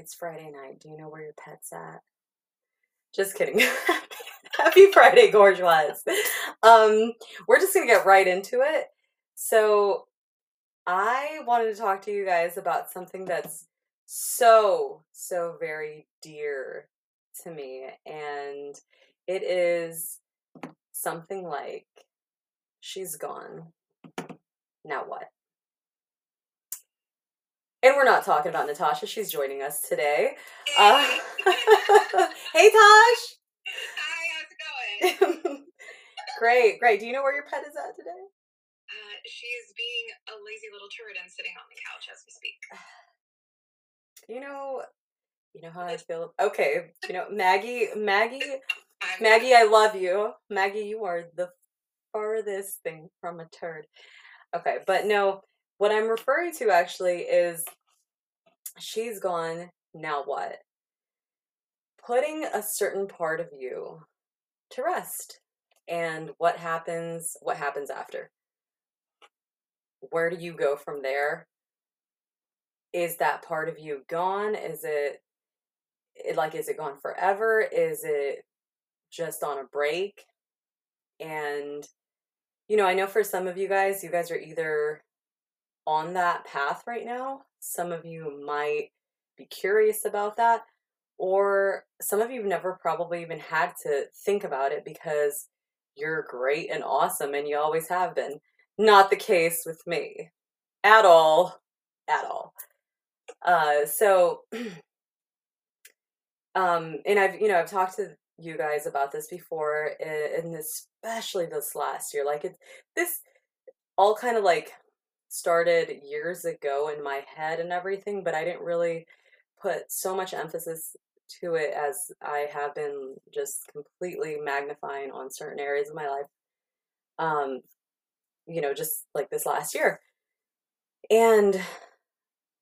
It's Friday night. Do you know where your pet's at? Just kidding. Happy Friday, gorgeous. Um, we're just gonna get right into it. So, I wanted to talk to you guys about something that's so, so very dear to me, and it is something like she's gone. Now what? And we're not talking about Natasha. She's joining us today. Uh, hey, Tosh. Hi, how's it going? great, great. Do you know where your pet is at today? Uh, she is being a lazy little turd and sitting on the couch as we speak. You know, you know how I feel. Okay, you know Maggie, Maggie, Maggie. I love you, Maggie. You are the farthest thing from a turd. Okay, but no, what I'm referring to actually is she's gone. Now what? Putting a certain part of you to rest, and what happens? What happens after? Where do you go from there? Is that part of you gone? Is it like is it gone forever is it just on a break and you know i know for some of you guys you guys are either on that path right now some of you might be curious about that or some of you have never probably even had to think about it because you're great and awesome and you always have been. Not the case with me. At all. At all. Uh so um and i've you know i've talked to you guys about this before and especially this last year like it this all kind of like started years ago in my head and everything but i didn't really put so much emphasis to it as i have been just completely magnifying on certain areas of my life um you know just like this last year. And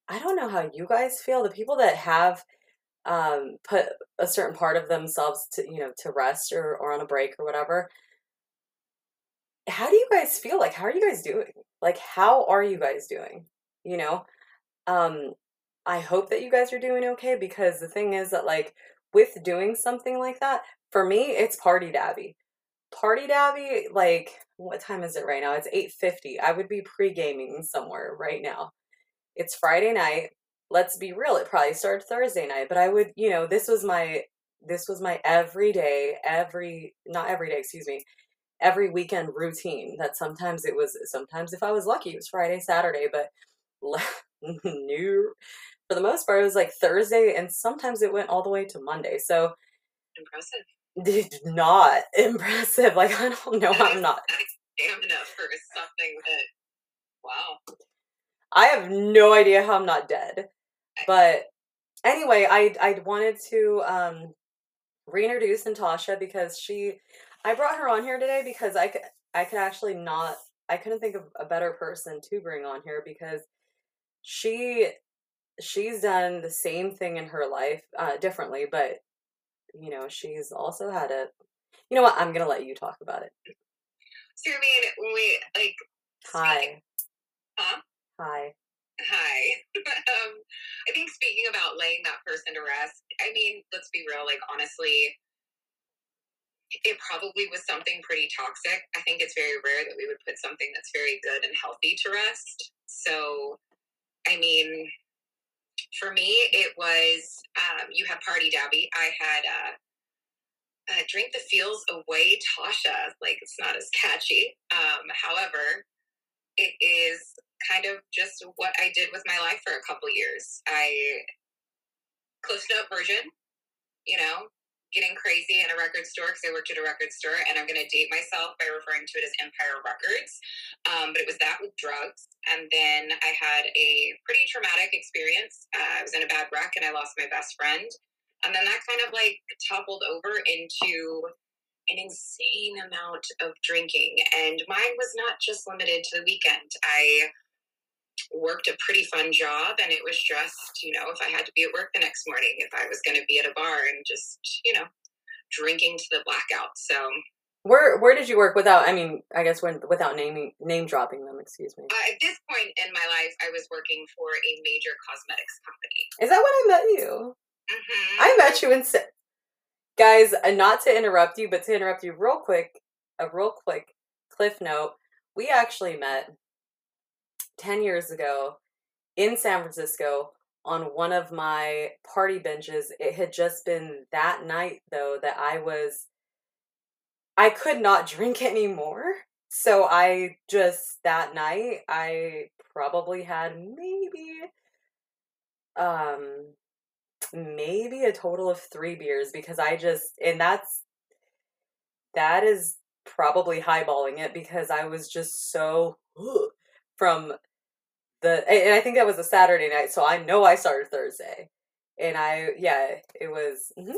i don't know how you guys feel the people that have um, put a certain part of themselves to you know to rest or, or on a break or whatever how do you guys feel? Like how are you guys doing like how are you guys doing? You know? Um i hope that you guys are doing okay because the thing is that like with doing something like that for me it's party dabby. Party dabby like what time is it right now? It's 8.50 i would be pre-gaming somewhere right now. It's friday night. Let's be real it probably started thursday night but i would you know this was my this was my everyday every not every day excuse me every weekend routine that sometimes it was sometimes if i was lucky it was friday saturday but new for the most part it was like thursday and sometimes it went all the way to monday so impressive. did not impressive like i don't know i'm not stamina for something that, wow. I have no idea how I'm not dead. But anyway, I I wanted to um reintroduce Natasha because she I brought her on here today because I could I could actually not I couldn't think of a better person to bring on here because she she's done the same thing in her life uh differently, but you know, she's also had a you know what, I'm gonna let you talk about it. So, I mean, when we, like, Hi. Huh? Hi. hi. um, I think speaking about laying that person to rest, I mean, let's be real, like, honestly, it probably was something pretty toxic. I think it's very rare that we would put something that's very good and healthy to rest. So, I mean, for me, it was um, you had Party Dabby. I had uh, uh, Drink the Feels Away Tasha. Like, it's not as catchy. Um, however, it is kind of just what I did with my life for a couple years. I, Cliff Note version, you know, getting crazy in a record store because I worked at a record store, and I'm going to date myself by referring to it as Empire Records. Um, but it was that with drugs. And then I had a pretty traumatic experience. Uh, I was in a bad wreck and I lost my best friend. And then that kind of like toppled over into an insane amount of drinking. And mine was not just limited to the weekend. I worked a pretty fun job and it was just, you know, if I had to be at work the next morning, if I was going to be at a bar and just, you know, drinking to the blackout. So Where where did you work without? I mean, I guess when without naming name dropping them. Excuse me. Uh, at this point in my life, I was working for a major cosmetics company. Is that when I met you? hmm I met you in guys. Uh, not to interrupt you, but to interrupt you real quick. A real quick cliff note. We actually met ten years ago in San Francisco on one of my party benches. It had just been that night though that I was I could not drink anymore. So I just that night I probably had maybe um maybe a total of 3 beers because I just and that's that is probably highballing it because I was just so from the and I think that was a Saturday night, so I know I started Thursday. And I yeah, it was mhm.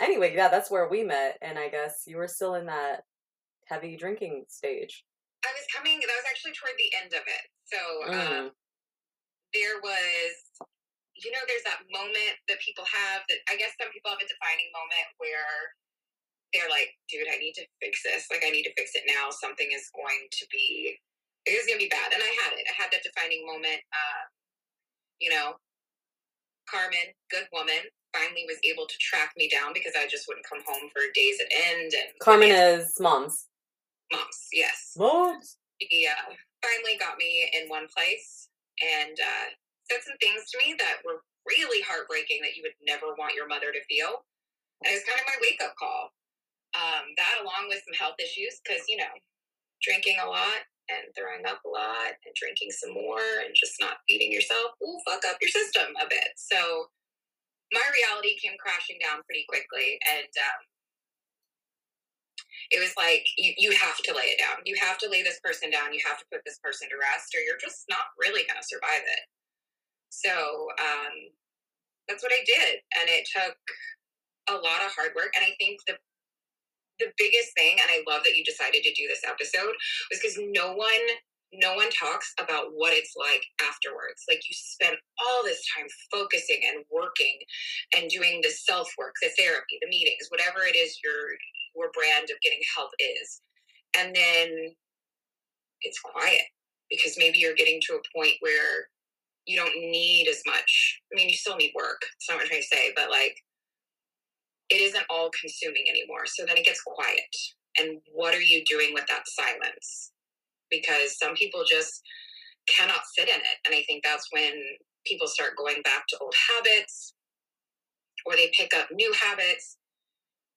Anyway, yeah, that's where we met and I guess you were still in that heavy drinking stage. I was coming. That was actually toward the end of it. So um, Mm. there was, you know, there's that moment that people have that I guess some people have a defining moment where they're like, dude, I need to fix this. Like, I need to fix it now. Something is going to be, it going to be bad. And I had it. I had that defining moment. Uh, you know, Carmen, good woman, finally was able to track me down because I just wouldn't come home for days at end. And Carmen is mom's. moms, yes. Moms. He uh, finally got me in one place and uh, said some things to me that were really heartbreaking that you would never want your mother to feel. And it was kind of my wake up call. Um, that, along with some health issues, because, you know, drinking a lot and throwing up a lot and drinking some more and just not feeding yourself will fuck up your system a bit. So my reality came crashing down pretty quickly. And um, it was like, you, you have to lay it down. You have to lay this person down. You have to put this person to rest, or you're just not really going to survive it. So um, that's what I did. And it took a lot of hard work. And I think the the biggest thing, and I love that you decided to do this episode, was because no one no one talks about what it's like afterwards. Like you spend all this time focusing and working and doing the self work, the therapy, the meetings, whatever it is your your brand of getting help is. And then it's quiet because maybe you're getting to a point where you don't need as much. I mean, you still need work. That's not what I'm trying to say, but like it isn't all consuming anymore. So then it gets quiet. And what are you doing with that silence? Because some people just cannot sit in it. And I think that's when people start going back to old habits or they pick up new habits.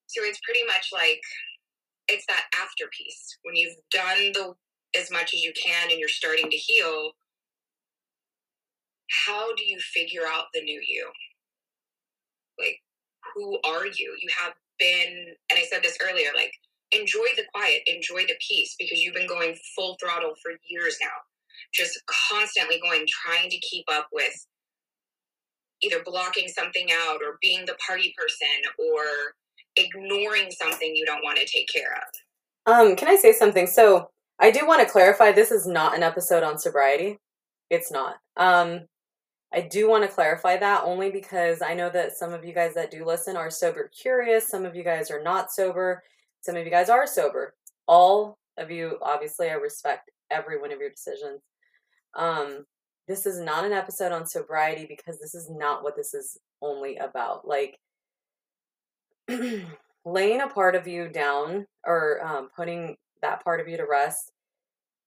So it's pretty much like it's that after piece. When you've done the as much as you can and you're starting to heal, how do you figure out the new you? Who are you? You have been, and I said this earlier, like, enjoy the quiet, enjoy the peace, because you've been going full throttle for years now, just constantly going, trying to keep up with either blocking something out or being the party person or ignoring something you don't want to take care of. Um, can I say something? So I do want to clarify this is not an episode on sobriety. It's not. Um, I do want to clarify that only because I know that some of you guys that do listen are sober curious. Some of you guys are not sober. Some of you guys are sober. All of you, obviously, I respect every one of your decisions. Um, this is not an episode on sobriety because this is not what this is only about. Like, laying a part of you down or um, putting that part of you to rest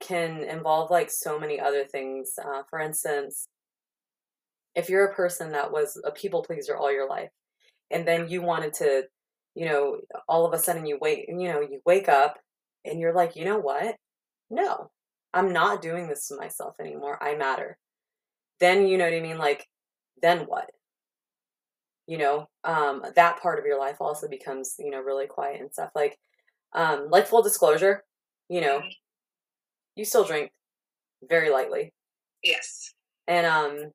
can involve like so many other things. Uh, for instance, if you're a person that was a people pleaser all your life and then you wanted to you know all of a sudden you wake you know you wake up and you're like you know what? No i'm not doing this to myself anymore. I matter. Then you know what i mean? Like then what? You know um that part of your life also becomes you know really quiet and stuff. Like um like full disclosure you know Mhm. you still drink very lightly. Yes. and um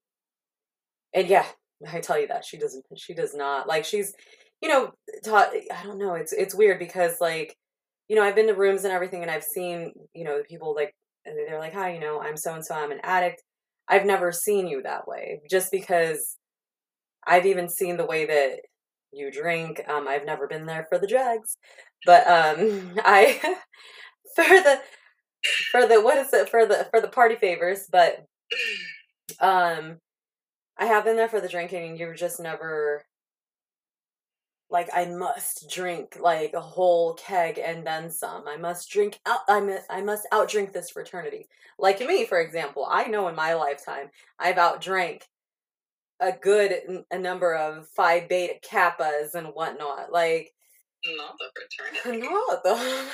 and yeah i tell you that she doesn't she does not like she's you know taught i don't know it's it's weird because like you know i've been to rooms and everything and i've seen you know the people like they're like hi you know i'm so and so i'm an addict i've never seen you that way just because i've even seen the way that you drink. Um, I've never been there for the drugs, but um, I for the for the what is it for the for the party favors, but um, I have been there for the drinking, and you're just never like I must drink like a whole keg and then some. I must drink out. I I must outdrink this fraternity. Like me, for example, I know in my lifetime I've outdrank a good a number of Phi Beta Kappas and whatnot. Like not the fraternity. Not the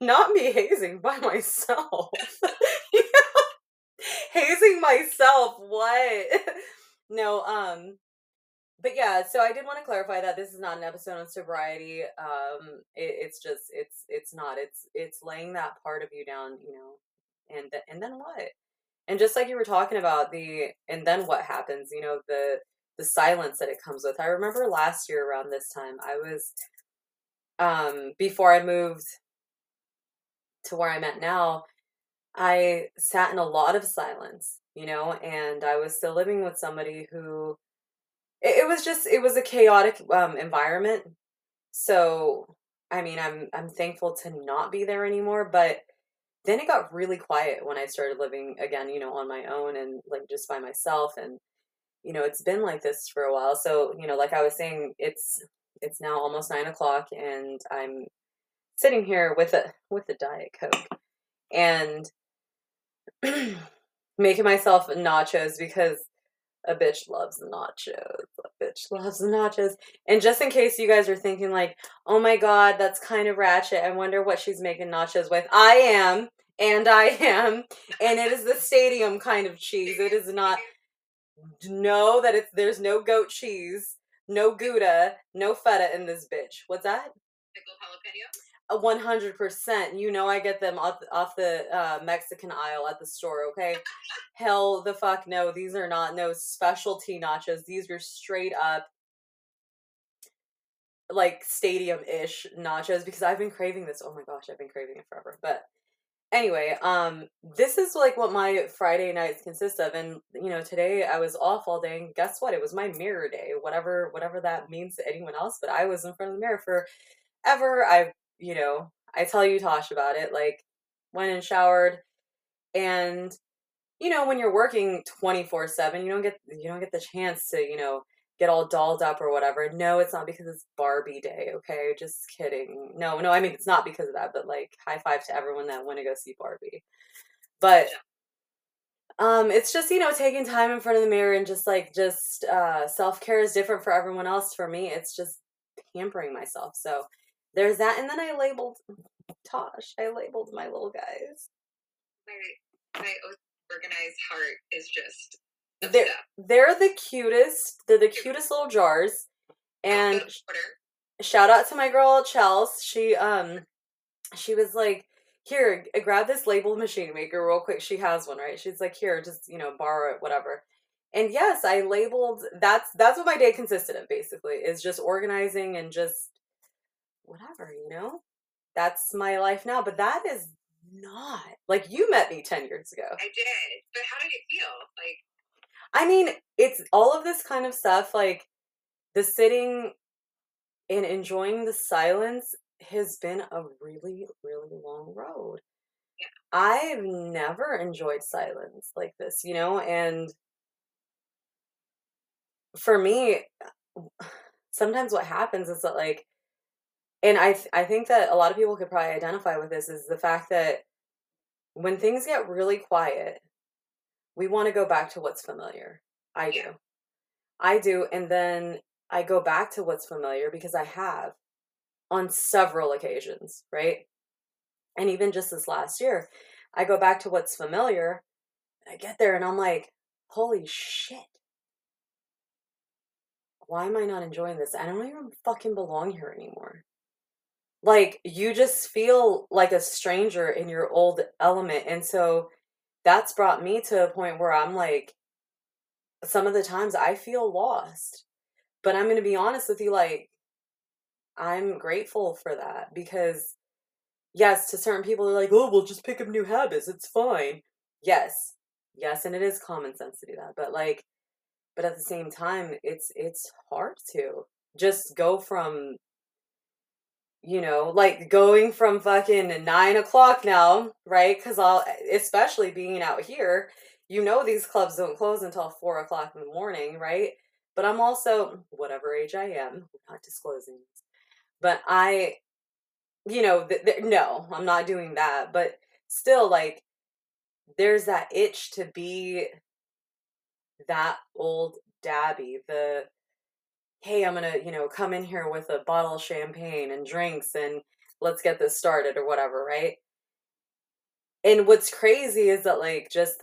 not me hazing by myself. hazing myself. What? No, um but yeah, so I did want to clarify that this is not an episode on sobriety. Um, it, it's just it's it's not. It's it's laying that part of you down, you know, and th- and then what? And just like you were talking about the and then what happens, you know, the the silence that it comes with. I remember last year around this time, I was um before I moved to where I'm at now, I sat in a lot of silence, you know, and I was still living with somebody who it, it was just it was a chaotic um, environment. So I mean, I'm I'm thankful to not be there anymore, but then it got really quiet when I started living again, you know, on my own and like just by myself and you know, it's been like this for a while. So, you know, like I was saying, it's it's now almost nine o'clock and I'm sitting here with a with a Diet Coke and making myself nachos because a bitch loves nachos. A bitch loves nachos. And just in case you guys are thinking like, "Oh my god, that's kind of ratchet. I wonder what she's making nachos with." I am, and I am, and it is the stadium kind of cheese. It is not Know that it's there's no goat cheese, no gouda, no feta in this bitch. What's that? Pickled jalapeno. 100% you know i get them off, off the uh, mexican aisle at the store okay? Hell the fuck no these are not no specialty nachos these are straight up like stadium-ish nachos because i've been craving this oh my gosh i've been craving it forever but anyway um this is like what my friday nights consist of and you know today i was off all day and guess what? It was my mirror day whatever whatever that means to anyone else but i was in front of the mirror for ever i've you know, I tell you Tosh about it, like went and showered and you know, when you're working 24/7, you don't get you don't get the chance to, you know, get all dolled up or whatever. No, it's not because it's Barbie day, okay? Just kidding. No, no, I mean it's not because of that, but like high five to everyone that went to go see Barbie. But um it's just, you know, taking time in front of the mirror and just like just uh self-care is different for everyone else. For me, it's just pampering myself. So there's that, and then I labeled Tosh. I labeled my little guys. My my organized heart is just they're they're the cutest. They're the cutest little jars. And shout out to my girl Chels. She um she was like, here, grab this label machine maker real quick. She has one, right? She's like, here, just you know, borrow it, whatever. And yes, I labeled that's that's what my day consisted of basically, is just organizing and just whatever, you know? That's my life now. But that is not like you met me 10 years ago. I did. But how did it feel? Like, I mean, it's all of this kind of stuff, like the sitting and enjoying the silence has been a really, really long road. Yeah. I've never enjoyed silence like this, you know, and for me, sometimes what happens is that like and I th- I think that a lot of people could probably identify with this is the fact that when things get really quiet, we want to go back to what's familiar. I do. I do and then I go back to what's familiar because I have on several occasions, right? And even just this last year, I go back to what's familiar. I get there and I'm like, holy shit. Why am I not enjoying this? I don't even fucking belong here anymore like you just feel like a stranger in your old element and so that's brought me to a point where i'm like some of the times i feel lost but i'm going to be honest with you like i'm grateful for that because yes to certain people they're like oh we'll just pick up new habits it's fine. Yes yes and it is common sense to do that but like but at the same time it's it's hard to just go from you know, like going from fucking nine o'clock now, right? Because I'll, especially being out here, you know, these clubs don't close until four o'clock in the morning, right? But I'm also, whatever age I am, not disclosing, but I, you know, th- th- no, I'm not doing that. But still, like, there's that itch to be that old dabby, the hey, I'm gonna, you know, come in here with a bottle of champagne and drinks and let's get this started or whatever, right? And what's crazy is that, like, just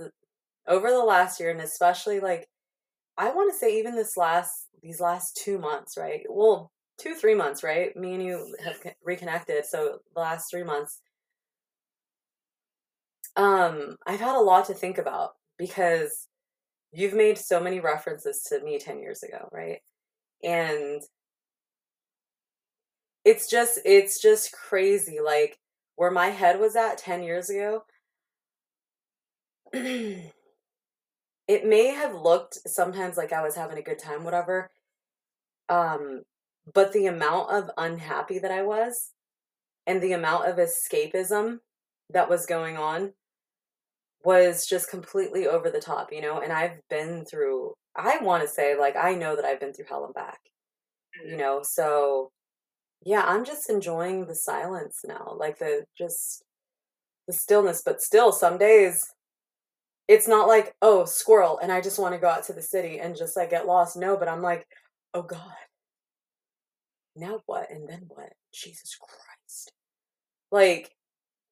over the last year, and especially like, I want to say even this last, these last two months, right? Well, two, three months, right? Me and you have reconnected. So the last three months, um, I've had a lot to think about because you've made so many references to me 10 years ago, right? And it's just it's just crazy like where my head was at 10 years ago it may have looked sometimes like i was having a good time whatever um but the amount of unhappy that i was and the amount of escapism that was going on was just completely over the top you know and i've been through I want to say like I know that I've been through hell and back. You mm-hmm. know, so yeah, I'm just enjoying the silence now. Like the just the stillness, but still some days it's not like, oh, squirrel and I just want to go out to the city and just like get lost. No, but I'm like, oh god. Now what? And then what? Jesus Christ. Like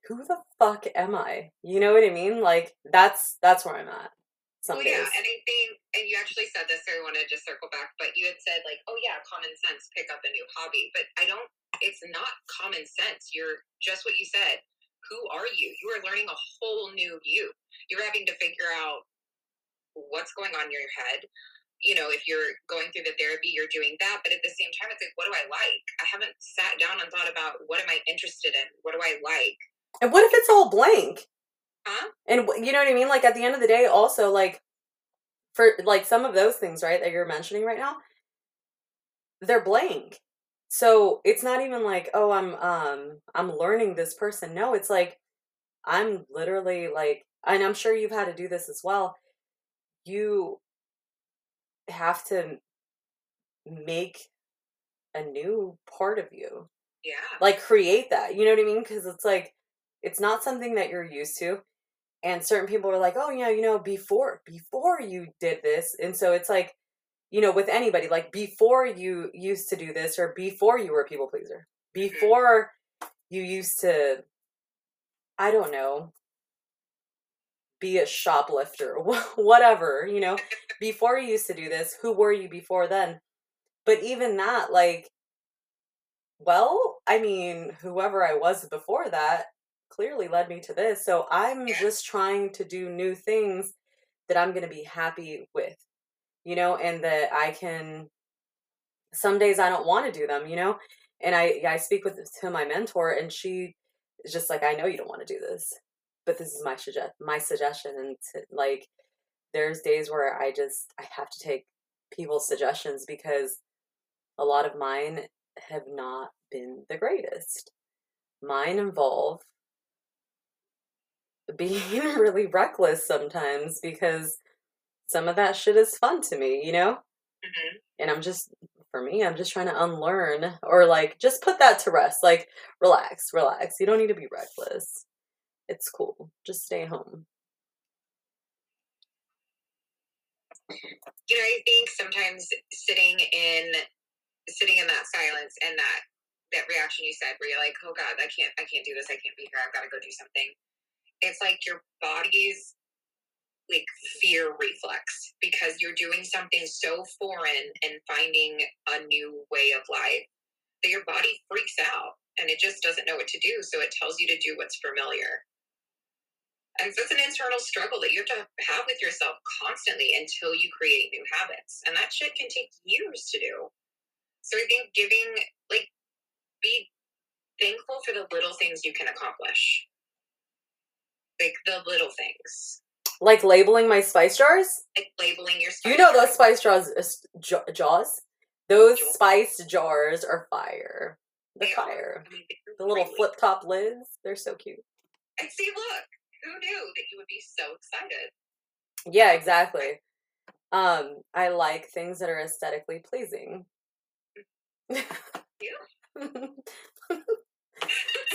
who the fuck am I? You know what I mean? Like that's that's where I'm at. Well, days. yeah, and I think, and you actually said this, so I want to just circle back, but you had said, like, oh, yeah, common sense, pick up a new hobby. But I don't, it's not common sense. You're just what you said. Who are you? You are learning a whole new you. You're having to figure out what's going on in your head. You know, if you're going through the therapy, you're doing that. But at the same time, it's like, what do I like? I haven't sat down and thought about what am I interested in? What do I like? And what if it's all blank? Huh? And you know what I mean? Like at the end of the day, also like for like some of those things, right, that you're mentioning right now, they're blank. So it's not even like, oh, I'm um I'm learning this person. No, it's like I'm literally like and I'm sure you've had to do this as well. You have to make a new part of you. Yeah. Like create that. You know what I mean? Because it's like it's not something that you're used to and certain people are like oh yeah you know before before you did this and so it's like you know with anybody like before you used to do this or before you were a people pleaser mm-hmm. before you used to i don't know be a shoplifter whatever you know before you used to do this who were you before then but even that like well i mean whoever i was before that clearly led me to this. So I'm just trying to do new things that I'm going to be happy with, you know, and that I can. Some days I don't want to do them, you know, and I I speak with to my mentor, and she is just like, I know you don't want to do this, but this is my suggest my suggestion, and to, like, there's days where I just I have to take people's suggestions because a lot of mine have not been the greatest. Mine involve being really reckless sometimes because some of that shit is fun to me, you know? Mm-hmm. And I'm just, for me, I'm just trying to unlearn or like just put that to rest. Like, relax, relax. You don't need to be reckless. It's cool. Just stay home. You know, I think sometimes sitting in sitting in that silence and that that reaction you said where you're like, oh God, I can't I can't do this, I can't be here, I've got to go do something it's like your body's like fear reflex because you're doing something so foreign and finding a new way of life that your body freaks out and it just doesn't know what to do. So it tells you to do what's familiar. And so it's an internal struggle that you have to have with yourself constantly until you create new habits. And that shit can take years to do. So I think giving, like, be thankful for the little things you can accomplish like the little things. Like labeling my spice jars? Like labeling your You know those spice jars, uh, jaws? Those Jewel. spice jars are fire. The They fire. I mean, The little flip top lids, they're so cute. And see, look, who knew that you would be so excited? Yeah, exactly. Um, I like things that are aesthetically pleasing.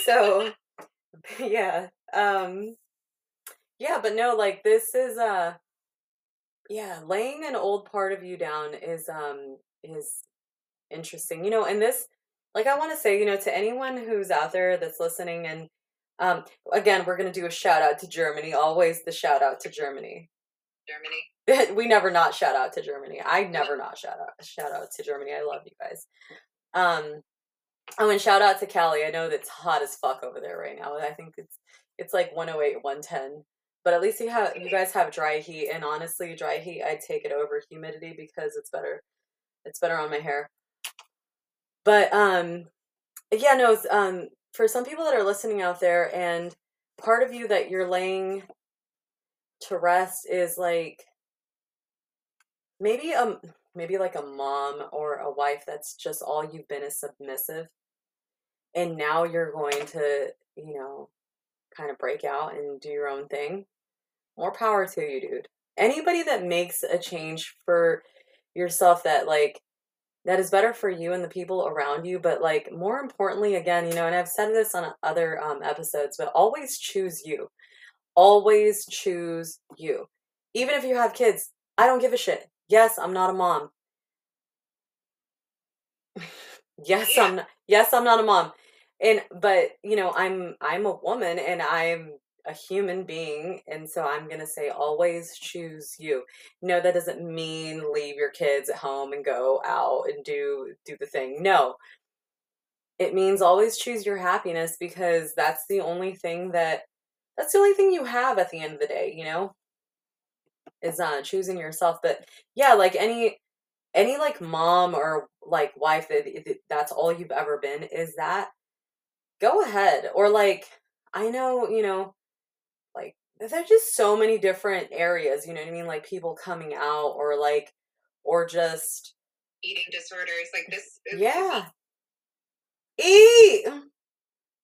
so, yeah. Um, yeah, but no, like this is uh yeah, laying an old part of you down is um is interesting. You know, and this like I want to say, you know, to anyone who's out there that's listening and um again, we're going to do a shout out to Germany. Always the shout out to Germany. Germany. we never not shout out to Germany. I never not shout out shout out to Germany. I love you guys. Um oh and shout out to Cali. I know that's hot as fuck over there right now. I think it's it's like 108, 110. But at least you have you guys have dry heat and honestly dry heat I'd take it over humidity because it's better it's better on my hair. But um yeah, no, um for some people that are listening out there and part of you that you're laying to rest is like maybe um maybe like a mom or a wife that's just all you've been is submissive and now you're going to you know kind of break out and do your own thing. More power to you dude. Anybody that makes a change for yourself that like that is better for you and the people around you but like more importantly again you know and i've said this on other um, episodes but always choose you. Always choose you. Even if you have kids i don't give a shit. Yes i'm not a mom. Yes Yeah. i'm not, yes i'm not a mom and but you know i'm i'm a woman and i'm a human being and so i'm going to say always choose you. No that doesn't mean leave your kids at home and go out and do do the thing. No. It means always choose your happiness because that's the only thing that that's the only thing you have at the end of the day you know? Is uh choosing yourself but yeah like any any like mom or like wife that that- that's all you've ever been is that go ahead or like i know you know like there's just so many different areas you know what i mean like people coming out or like or just Eating disorders like this. is- yeah. Eat!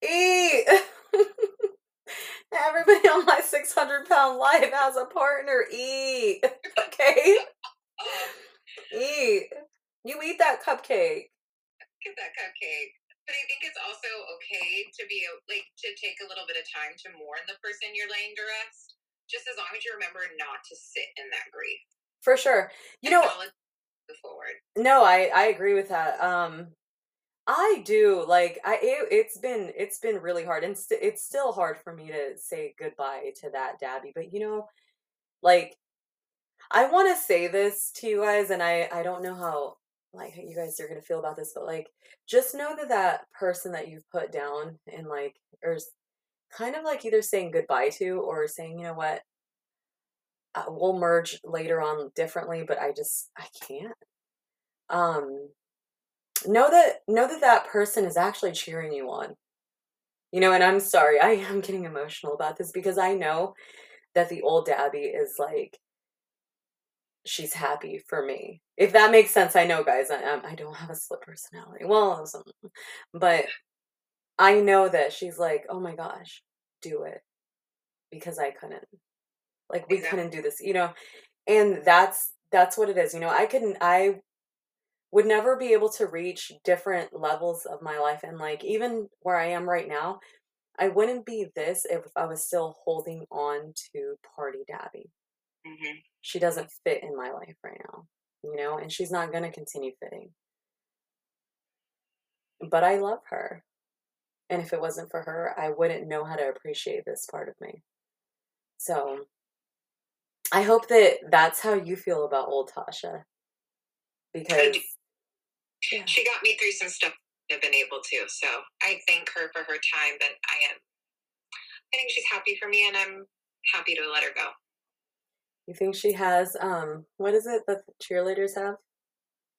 Eat! Everybody on my 600 pound life has a partner eat okay? Eat. You eat that cupcake. Get that cupcake. But I think it's also okay to be like to take a little bit of time to mourn the person you're laying to rest. Just as long as you remember not to sit in that grief. for sure you know forward. No, I I agree with that. Um I do like I it, it's been it's been really hard and st- it's still hard for me to say goodbye to that Dabby, but you know like I want to say this to you guys and I I don't know how like you guys are going to feel about this, but like just know that that person that you've put down and like or kind of like either saying goodbye to or saying, you know what, uh, we'll merge later on differently, but I just I can't. Um know that know that that person is actually cheering you on. You know and i'm sorry i am getting emotional about this because i know that the old dabby is like she's happy for me. If that makes sense i know guys i, um, I don't have a split personality. Well but i know that she's like oh my gosh do it. Because i couldn't. Like we Exactly. couldn't do this you know? And that's that's what it is you know? I couldn't i would never be able to reach different levels of my life and like even where I am right now, I wouldn't be this if I was still holding on to Party Dabby. Hmm She doesn't fit in my life right now, you know, and she's not going to continue fitting. But I love her. And if it wasn't for her, I wouldn't know how to appreciate this part of me. So I hope that that's how you feel about old Tasha. Because Yeah. She got me through some stuff I've been able to. So I thank her for her time, but I am I think she's happy for me and I'm happy to let her go. You think she has um what is it that cheerleaders have?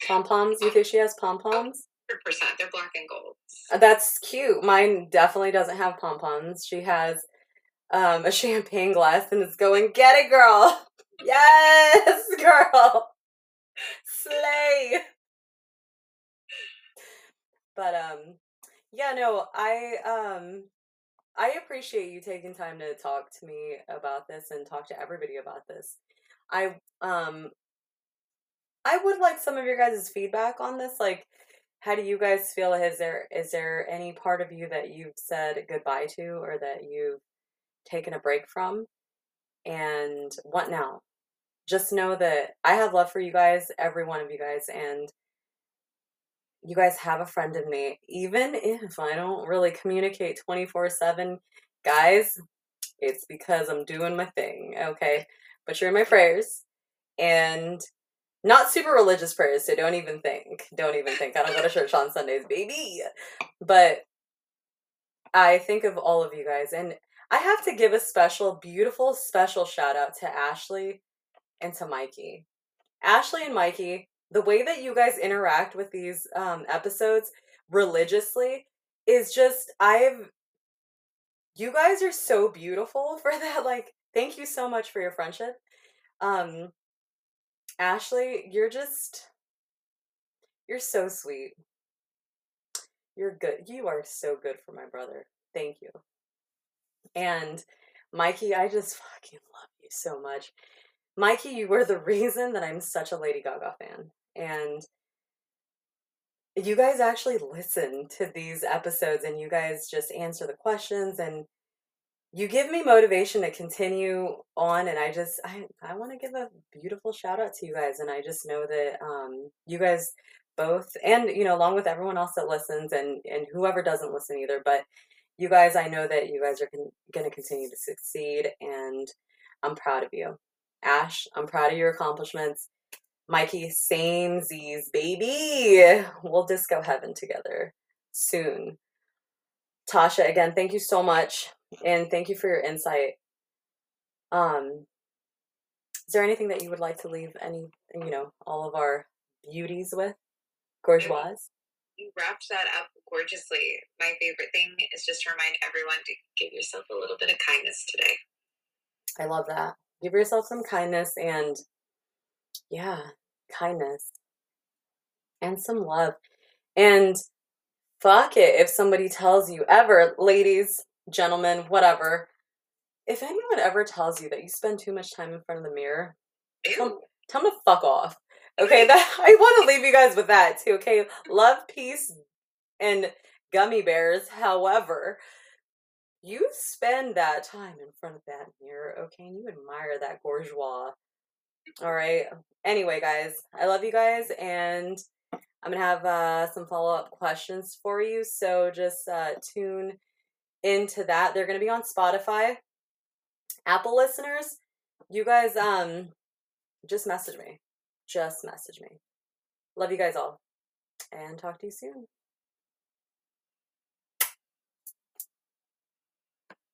Pom poms? You think she has pom poms? Hundred percent. They're black and gold. That's cute. Mine definitely doesn't have pom poms. She has um a champagne glass and it's going, get it, girl. Yes, girl. Slay. But um yeah, no, I um I appreciate you taking time to talk to me about this and talk to everybody about this. I um I would like some of your guys' feedback on this. Like, how do you guys feel? Is there is there any part of you that you've said goodbye to or that you've taken a break from? And what now? Just know that I have love for you guys, every one of you guys, and you guys have a friend in me. Even if I don't really communicate 24 7, guys, it's because I'm doing my thing, okay? But you're in my prayers. And not super religious prayers, so don't even think. Don't even think. I don't go to church on Sundays, baby. But I think of all of you guys, and I have to give a special, beautiful, special shout out to Ashley and to Mikey. Ashley and Mikey, the way that you guys interact with these um, episodes religiously is just, I've, you guys are so beautiful for that. Like, thank you so much for your friendship. Um, Ashley, you're just you're so sweet. You're good. You are so good for my brother. Thank you. And Mikey, I just fucking love you so much. Mikey, you were the reason that I'm such a Lady Gaga fan. And you guys actually listen to these episodes and you guys just answer the questions and you give me motivation to continue on and i just i i want to give a beautiful shout out to you guys and i just know that um you guys both and you know along with everyone else that listens and and whoever doesn't listen either but you guys i know that you guys are con- going to continue to succeed and i'm proud of you. Ash i'm proud of your accomplishments mikey same z's baby we'll disco heaven together soon tasha again thank you so much and thank you for your insight. Um, is there anything that you would like to leave any, you know, all of our beauties with? Gorgeoise? You wrapped that up gorgeously. My favorite thing is just to remind everyone to give yourself a little bit of kindness today. I love that. Give yourself some kindness and, yeah, kindness and some love. And fuck it if somebody tells you ever, ladies, gentlemen, whatever, if anyone ever tells you that you spend too much time in front of the mirror, tell, tell them to fuck off. Okay, that I want to leave you guys with that too. Okay, love, peace, and gummy bears. However, you spend that time in front of that mirror, okay, and you admire that bourgeois. All right. Anyway, guys, I love you guys, and I'm gonna have uh, some follow up questions for you. So just uh, tune into that. They're to be on Spotify. Apple listeners, you guys um just message me. Just message me. Love you guys all and talk to you soon.